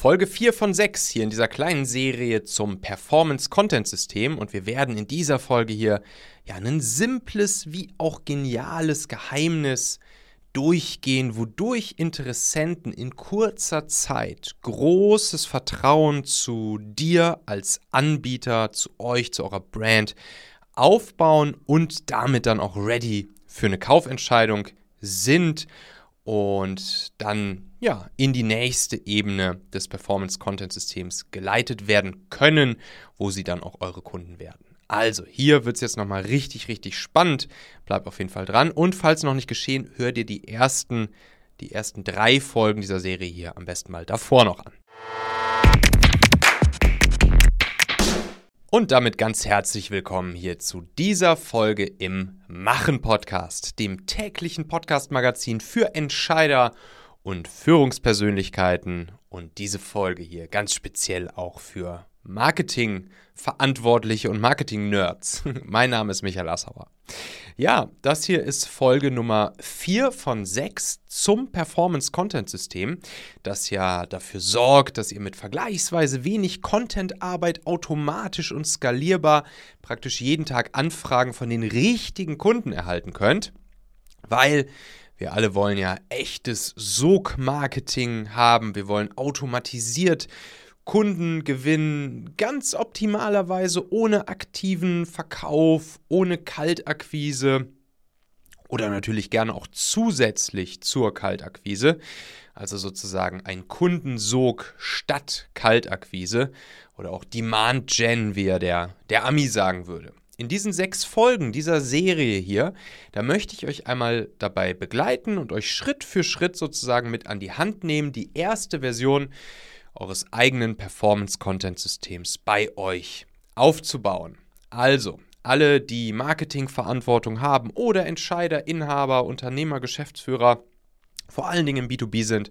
Folge 4 von 6 hier in dieser kleinen Serie zum Performance Content System und wir werden in dieser Folge hier ja ein simples wie auch geniales Geheimnis durchgehen, wodurch Interessenten in kurzer Zeit großes Vertrauen zu dir als Anbieter, zu euch, zu eurer Brand aufbauen und damit dann auch ready für eine Kaufentscheidung sind und dann ja in die nächste Ebene des Performance Content Systems geleitet werden können, wo sie dann auch eure Kunden werden. Also, hier wird es jetzt nochmal richtig, richtig spannend. Bleib auf jeden Fall dran. Und falls noch nicht geschehen, hör dir die ersten, die ersten drei Folgen dieser Serie hier am besten mal davor noch an. Und damit ganz herzlich willkommen hier zu dieser Folge im Machen Podcast, dem täglichen Podcast-Magazin für Entscheider und Führungspersönlichkeiten. Und diese Folge hier ganz speziell auch für Marketing-Verantwortliche und Marketing-Nerds. mein Name ist Michael Assauer. Ja, das hier ist Folge Nummer 4 von 6 zum Performance-Content-System, das ja dafür sorgt, dass ihr mit vergleichsweise wenig Content-Arbeit automatisch und skalierbar praktisch jeden Tag Anfragen von den richtigen Kunden erhalten könnt, weil wir alle wollen ja echtes Sog-Marketing haben. Wir wollen automatisiert Kunden gewinnen, ganz optimalerweise ohne aktiven Verkauf, ohne Kaltakquise oder natürlich gerne auch zusätzlich zur Kaltakquise, also sozusagen ein Kundensog statt Kaltakquise oder auch Demand Gen, wie er der, der Ami sagen würde. In diesen sechs Folgen dieser Serie hier, da möchte ich euch einmal dabei begleiten und euch Schritt für Schritt sozusagen mit an die Hand nehmen, die erste Version eures eigenen Performance-Content-Systems bei euch aufzubauen. Also, alle, die Marketingverantwortung haben oder Entscheider, Inhaber, Unternehmer, Geschäftsführer, vor allen Dingen im B2B sind,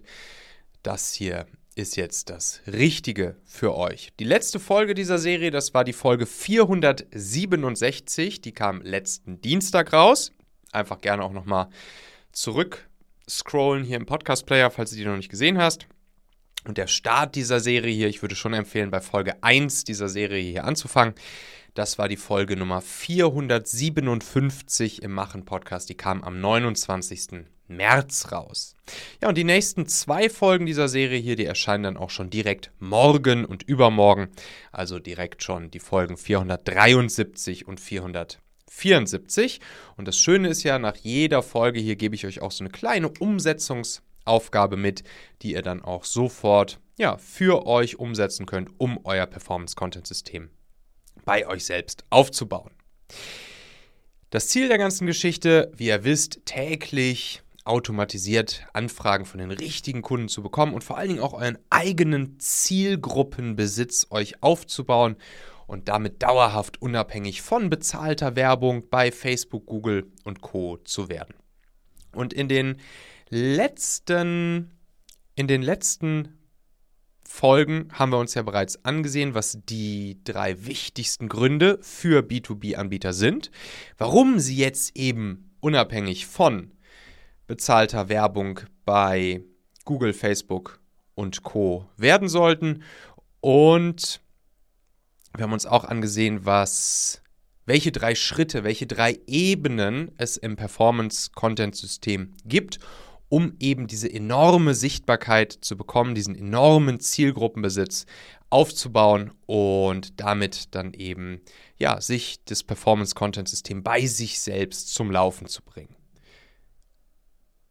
das hier ist jetzt das Richtige für euch. Die letzte Folge dieser Serie, das war die Folge 467, die kam letzten Dienstag raus. Einfach gerne auch nochmal zurück scrollen hier im Podcast-Player, falls du die noch nicht gesehen hast. Und der Start dieser Serie hier, ich würde schon empfehlen, bei Folge 1 dieser Serie hier anzufangen. Das war die Folge Nummer 457 im Machen Podcast. Die kam am 29. März raus. Ja, und die nächsten zwei Folgen dieser Serie hier, die erscheinen dann auch schon direkt morgen und übermorgen. Also direkt schon die Folgen 473 und 474. Und das Schöne ist ja, nach jeder Folge hier gebe ich euch auch so eine kleine Umsetzungs- Aufgabe mit, die ihr dann auch sofort ja, für euch umsetzen könnt, um euer Performance-Content-System bei euch selbst aufzubauen. Das Ziel der ganzen Geschichte, wie ihr wisst, täglich automatisiert Anfragen von den richtigen Kunden zu bekommen und vor allen Dingen auch euren eigenen Zielgruppenbesitz euch aufzubauen und damit dauerhaft unabhängig von bezahlter Werbung bei Facebook, Google und Co zu werden. Und in den letzten, in den letzten Folgen haben wir uns ja bereits angesehen, was die drei wichtigsten Gründe für B2B-Anbieter sind, warum sie jetzt eben unabhängig von bezahlter Werbung bei Google, Facebook und Co werden sollten. Und wir haben uns auch angesehen, was welche drei Schritte, welche drei Ebenen es im Performance-Content-System gibt um eben diese enorme Sichtbarkeit zu bekommen, diesen enormen Zielgruppenbesitz aufzubauen und damit dann eben ja, sich das Performance Content System bei sich selbst zum Laufen zu bringen.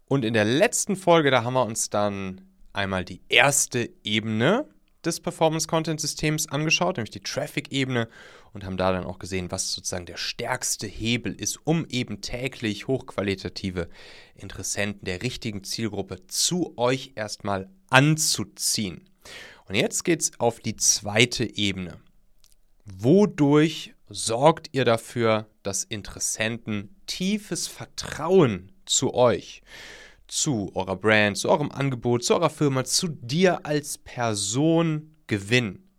Und in der letzten Folge, da haben wir uns dann einmal die erste Ebene des Performance Content Systems angeschaut, nämlich die Traffic Ebene und haben da dann auch gesehen, was sozusagen der stärkste Hebel ist, um eben täglich hochqualitative Interessenten der richtigen Zielgruppe zu euch erstmal anzuziehen. Und jetzt geht es auf die zweite Ebene. Wodurch sorgt ihr dafür, dass Interessenten tiefes Vertrauen zu euch, zu eurer Brand, zu eurem Angebot, zu eurer Firma, zu dir als Person gewinnen?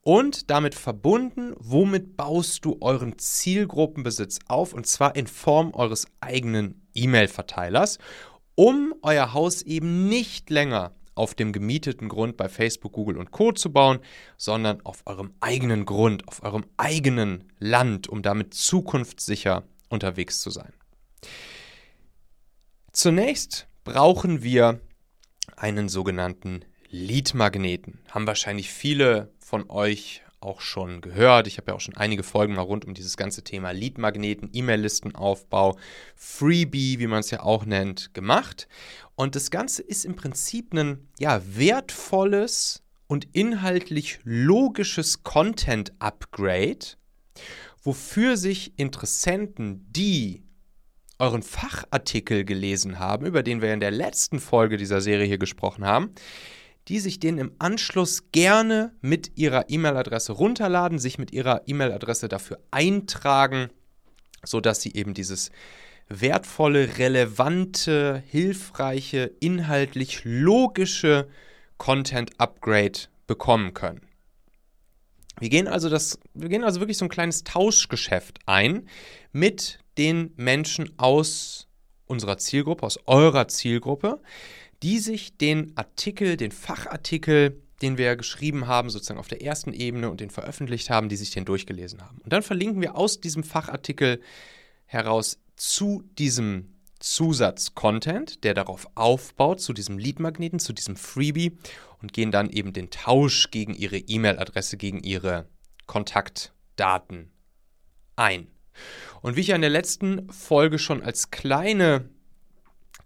Und damit verbunden, womit baust du euren Zielgruppenbesitz auf? Und zwar in Form eures eigenen E-Mail-Verteilers, um euer Haus eben nicht länger auf dem gemieteten Grund bei Facebook, Google und Co zu bauen, sondern auf eurem eigenen Grund, auf eurem eigenen Land, um damit zukunftssicher unterwegs zu sein. Zunächst brauchen wir einen sogenannten Leadmagneten. Haben wahrscheinlich viele von euch auch schon gehört. Ich habe ja auch schon einige Folgen mal rund um dieses ganze Thema Leadmagneten, E-Mail-Listenaufbau, Freebie, wie man es ja auch nennt, gemacht. Und das Ganze ist im Prinzip ein ja, wertvolles und inhaltlich logisches Content-Upgrade, wofür sich Interessenten, die euren Fachartikel gelesen haben, über den wir in der letzten Folge dieser Serie hier gesprochen haben, die sich den im Anschluss gerne mit ihrer E-Mail-Adresse runterladen, sich mit ihrer E-Mail-Adresse dafür eintragen, sodass sie eben dieses wertvolle, relevante, hilfreiche, inhaltlich logische Content-Upgrade bekommen können. Wir gehen also das, wir gehen also wirklich so ein kleines Tauschgeschäft ein mit den Menschen aus unserer Zielgruppe, aus eurer Zielgruppe, die sich den Artikel, den Fachartikel, den wir geschrieben haben, sozusagen auf der ersten Ebene und den veröffentlicht haben, die sich den durchgelesen haben. Und dann verlinken wir aus diesem Fachartikel heraus zu diesem Zusatz-Content, der darauf aufbaut, zu diesem Lead-Magneten, zu diesem Freebie und gehen dann eben den Tausch gegen ihre E-Mail-Adresse, gegen ihre Kontaktdaten ein. Und wie ich ja in der letzten Folge schon als kleine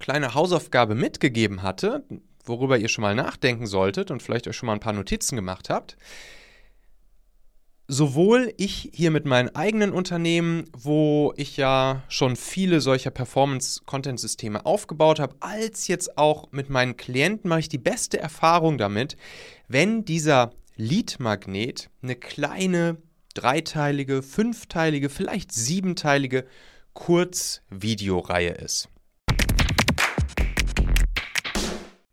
kleine Hausaufgabe mitgegeben hatte, worüber ihr schon mal nachdenken solltet und vielleicht euch schon mal ein paar Notizen gemacht habt. Sowohl ich hier mit meinen eigenen Unternehmen, wo ich ja schon viele solcher Performance-Content-Systeme aufgebaut habe, als jetzt auch mit meinen Klienten mache ich die beste Erfahrung damit, wenn dieser Lead-Magnet eine kleine, dreiteilige, fünfteilige, vielleicht siebenteilige Kurzvideoreihe ist.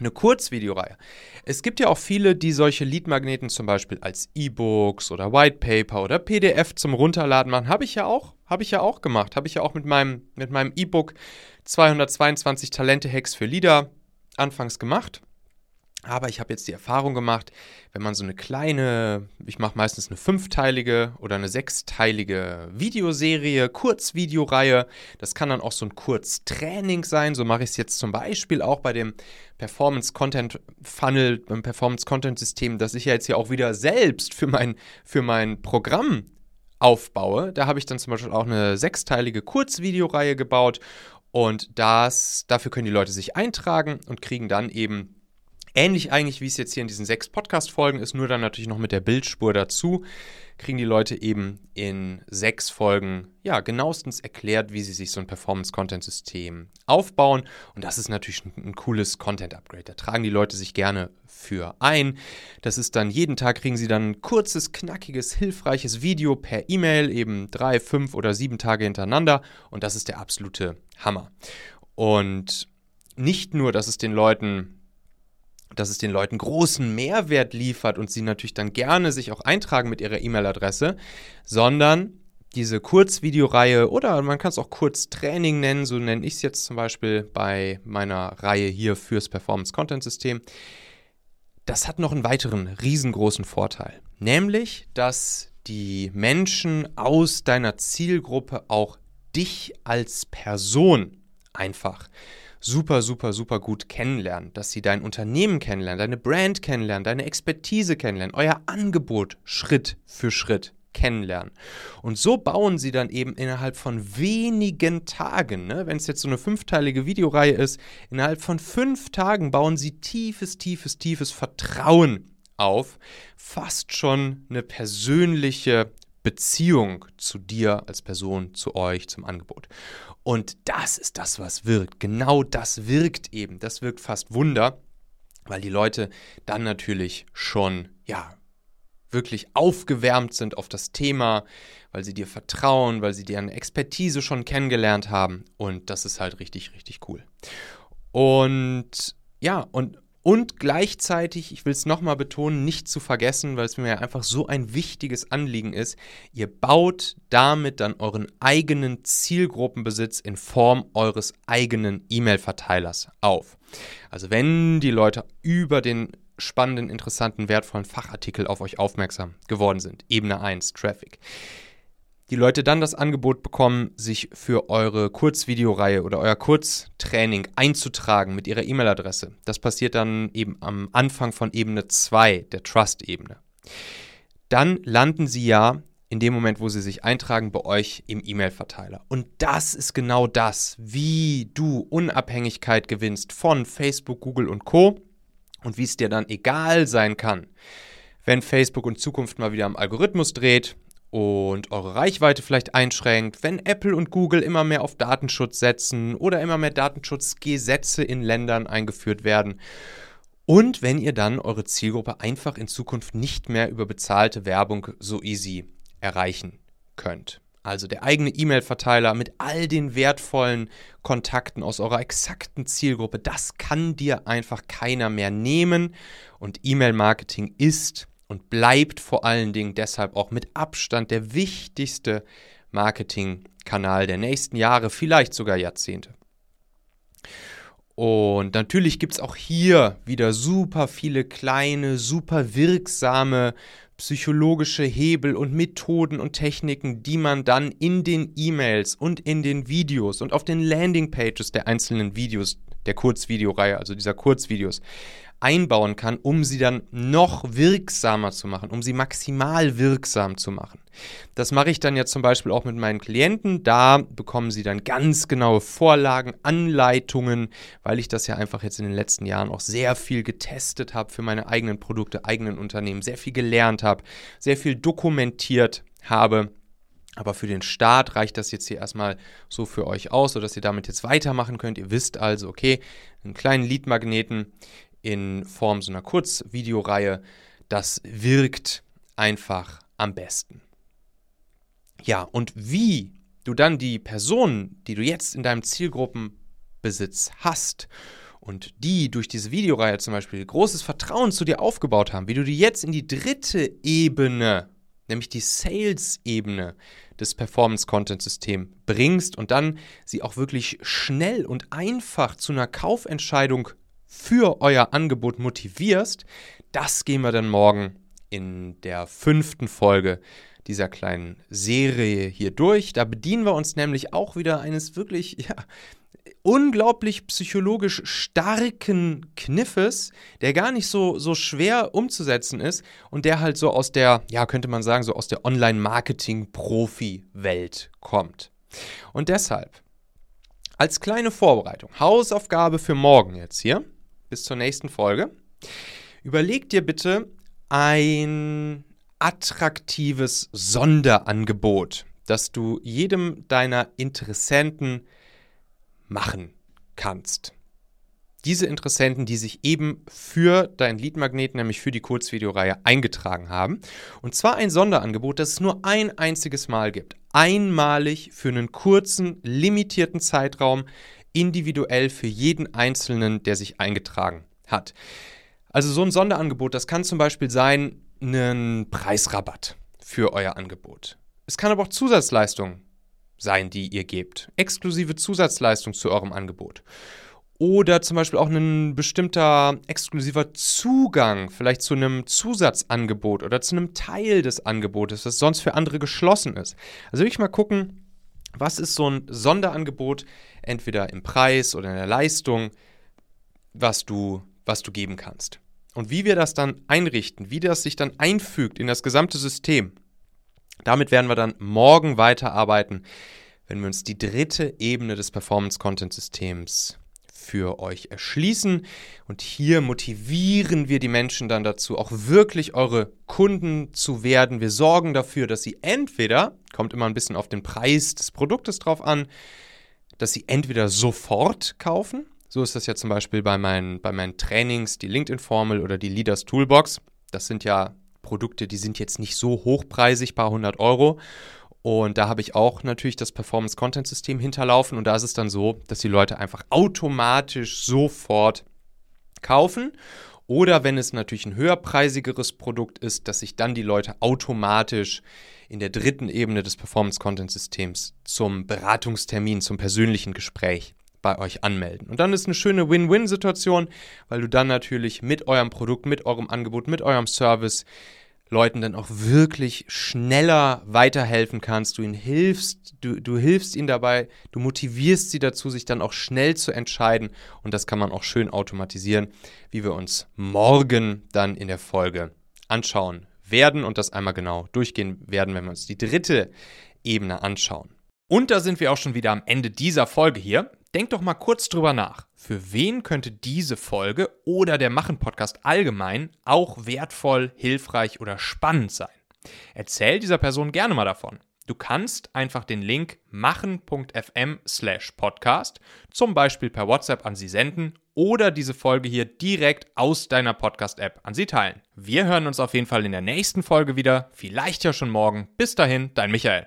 Eine Kurzvideoreihe. Es gibt ja auch viele, die solche Leadmagneten zum Beispiel als E-Books oder White Paper oder PDF zum Runterladen machen. Habe ich ja auch, habe ich ja auch gemacht. Habe ich ja auch mit meinem mit meinem E-Book 222 Talente Hacks für Leader anfangs gemacht. Aber ich habe jetzt die Erfahrung gemacht, wenn man so eine kleine, ich mache meistens eine fünfteilige oder eine sechsteilige Videoserie, Kurzvideoreihe, das kann dann auch so ein Kurztraining sein. So mache ich es jetzt zum Beispiel auch bei dem Performance Content Funnel, beim Performance Content System, das ich ja jetzt hier auch wieder selbst für mein, für mein Programm aufbaue. Da habe ich dann zum Beispiel auch eine sechsteilige Kurzvideoreihe gebaut und das, dafür können die Leute sich eintragen und kriegen dann eben Ähnlich eigentlich, wie es jetzt hier in diesen sechs Podcast-Folgen ist, nur dann natürlich noch mit der Bildspur dazu, kriegen die Leute eben in sechs Folgen ja genauestens erklärt, wie sie sich so ein Performance-Content-System aufbauen. Und das ist natürlich ein, ein cooles Content-Upgrade. Da tragen die Leute sich gerne für ein. Das ist dann jeden Tag kriegen sie dann ein kurzes, knackiges, hilfreiches Video per E-Mail, eben drei, fünf oder sieben Tage hintereinander. Und das ist der absolute Hammer. Und nicht nur, dass es den Leuten dass es den Leuten großen Mehrwert liefert und sie natürlich dann gerne sich auch eintragen mit ihrer E-Mail-Adresse, sondern diese Kurzvideoreihe oder man kann es auch Kurztraining nennen, so nenne ich es jetzt zum Beispiel bei meiner Reihe hier fürs Performance Content System. Das hat noch einen weiteren riesengroßen Vorteil, nämlich, dass die Menschen aus deiner Zielgruppe auch dich als Person einfach super, super, super gut kennenlernen, dass sie dein Unternehmen kennenlernen, deine Brand kennenlernen, deine Expertise kennenlernen, euer Angebot Schritt für Schritt kennenlernen. Und so bauen sie dann eben innerhalb von wenigen Tagen, ne, wenn es jetzt so eine fünfteilige Videoreihe ist, innerhalb von fünf Tagen bauen sie tiefes, tiefes, tiefes Vertrauen auf, fast schon eine persönliche Beziehung zu dir als Person, zu euch, zum Angebot. Und das ist das, was wirkt. Genau das wirkt eben. Das wirkt fast Wunder, weil die Leute dann natürlich schon, ja, wirklich aufgewärmt sind auf das Thema, weil sie dir vertrauen, weil sie deren Expertise schon kennengelernt haben. Und das ist halt richtig, richtig cool. Und ja, und, und gleichzeitig, ich will es nochmal betonen, nicht zu vergessen, weil es mir einfach so ein wichtiges Anliegen ist, ihr baut damit dann euren eigenen Zielgruppenbesitz in Form eures eigenen E-Mail-Verteilers auf. Also wenn die Leute über den spannenden, interessanten, wertvollen Fachartikel auf euch aufmerksam geworden sind. Ebene 1, Traffic. Die Leute dann das Angebot bekommen, sich für eure Kurzvideoreihe oder euer Kurztraining einzutragen mit ihrer E-Mail-Adresse. Das passiert dann eben am Anfang von Ebene 2, der Trust-Ebene. Dann landen sie ja in dem Moment, wo sie sich eintragen, bei euch im E-Mail-Verteiler. Und das ist genau das, wie du Unabhängigkeit gewinnst von Facebook, Google und Co und wie es dir dann egal sein kann, wenn Facebook in Zukunft mal wieder am Algorithmus dreht und eure Reichweite vielleicht einschränkt, wenn Apple und Google immer mehr auf Datenschutz setzen oder immer mehr Datenschutzgesetze in Ländern eingeführt werden. Und wenn ihr dann eure Zielgruppe einfach in Zukunft nicht mehr über bezahlte Werbung so easy erreichen könnt. Also der eigene E-Mail-Verteiler mit all den wertvollen Kontakten aus eurer exakten Zielgruppe, das kann dir einfach keiner mehr nehmen. Und E-Mail-Marketing ist und bleibt vor allen Dingen deshalb auch mit Abstand der wichtigste Marketingkanal der nächsten Jahre, vielleicht sogar Jahrzehnte. Und natürlich gibt es auch hier wieder super viele kleine, super wirksame psychologische Hebel und Methoden und Techniken, die man dann in den E-Mails und in den Videos und auf den Landingpages der einzelnen Videos der Kurzvideoreihe, also dieser Kurzvideos, einbauen kann, um sie dann noch wirksamer zu machen, um sie maximal wirksam zu machen. Das mache ich dann ja zum Beispiel auch mit meinen Klienten. Da bekommen sie dann ganz genaue Vorlagen, Anleitungen, weil ich das ja einfach jetzt in den letzten Jahren auch sehr viel getestet habe für meine eigenen Produkte, eigenen Unternehmen, sehr viel gelernt habe, sehr viel dokumentiert habe. Aber für den Start reicht das jetzt hier erstmal so für euch aus, sodass ihr damit jetzt weitermachen könnt. Ihr wisst also, okay, einen kleinen Leadmagneten in Form so einer Kurzvideoreihe, das wirkt einfach am besten. Ja, und wie du dann die Personen, die du jetzt in deinem Zielgruppenbesitz hast und die durch diese Videoreihe zum Beispiel großes Vertrauen zu dir aufgebaut haben, wie du die jetzt in die dritte Ebene, nämlich die Sales-Ebene des Performance-Content-Systems bringst und dann sie auch wirklich schnell und einfach zu einer Kaufentscheidung für euer Angebot motivierst, das gehen wir dann morgen in der fünften Folge dieser kleinen Serie hier durch. Da bedienen wir uns nämlich auch wieder eines wirklich ja, unglaublich psychologisch starken Kniffes, der gar nicht so, so schwer umzusetzen ist und der halt so aus der, ja, könnte man sagen, so aus der Online-Marketing-Profi-Welt kommt. Und deshalb, als kleine Vorbereitung, Hausaufgabe für morgen jetzt hier, bis zur nächsten Folge. Überleg dir bitte ein attraktives Sonderangebot, das du jedem deiner Interessenten machen kannst. Diese Interessenten, die sich eben für dein Leadmagnet, nämlich für die Kurzvideoreihe, eingetragen haben. Und zwar ein Sonderangebot, das es nur ein einziges Mal gibt. Einmalig für einen kurzen, limitierten Zeitraum individuell für jeden Einzelnen, der sich eingetragen hat. Also so ein Sonderangebot, das kann zum Beispiel sein, einen Preisrabatt für euer Angebot. Es kann aber auch Zusatzleistungen sein, die ihr gebt. Exklusive Zusatzleistung zu eurem Angebot. Oder zum Beispiel auch ein bestimmter exklusiver Zugang, vielleicht zu einem Zusatzangebot oder zu einem Teil des Angebotes, das sonst für andere geschlossen ist. Also wirklich mal gucken, Was ist so ein Sonderangebot, entweder im Preis oder in der Leistung, was du, was du geben kannst? Und wie wir das dann einrichten, wie das sich dann einfügt in das gesamte System, damit werden wir dann morgen weiterarbeiten, wenn wir uns die dritte Ebene des Performance Content Systems für euch erschließen. Und hier motivieren wir die Menschen dann dazu, auch wirklich eure Kunden zu werden. Wir sorgen dafür, dass sie entweder, kommt immer ein bisschen auf den Preis des Produktes drauf an, dass sie entweder sofort kaufen. So ist das ja zum Beispiel bei meinen, bei meinen Trainings, die LinkedIn-Formel oder die Leaders Toolbox. Das sind ja Produkte, die sind jetzt nicht so hochpreisig, paar hundert Euro. Und da habe ich auch natürlich das Performance Content System hinterlaufen. Und da ist es dann so, dass die Leute einfach automatisch sofort kaufen. Oder wenn es natürlich ein höherpreisigeres Produkt ist, dass sich dann die Leute automatisch in der dritten Ebene des Performance Content Systems zum Beratungstermin, zum persönlichen Gespräch bei euch anmelden. Und dann ist eine schöne Win-Win-Situation, weil du dann natürlich mit eurem Produkt, mit eurem Angebot, mit eurem Service Leuten dann auch wirklich schneller weiterhelfen kannst. Du ihnen hilfst, du, du hilfst ihnen dabei, du motivierst sie dazu, sich dann auch schnell zu entscheiden. Und das kann man auch schön automatisieren, wie wir uns morgen dann in der Folge anschauen werden und das einmal genau durchgehen werden, wenn wir uns die dritte Ebene anschauen. Und da sind wir auch schon wieder am Ende dieser Folge hier. Denk doch mal kurz drüber nach. Für wen könnte diese Folge oder der Machen-Podcast allgemein auch wertvoll, hilfreich oder spannend sein? Erzähl dieser Person gerne mal davon. Du kannst einfach den Link machen.fm slash podcast zum Beispiel per WhatsApp an sie senden oder diese Folge hier direkt aus deiner Podcast-App an sie teilen. Wir hören uns auf jeden Fall in der nächsten Folge wieder, vielleicht ja schon morgen. Bis dahin, dein Michael.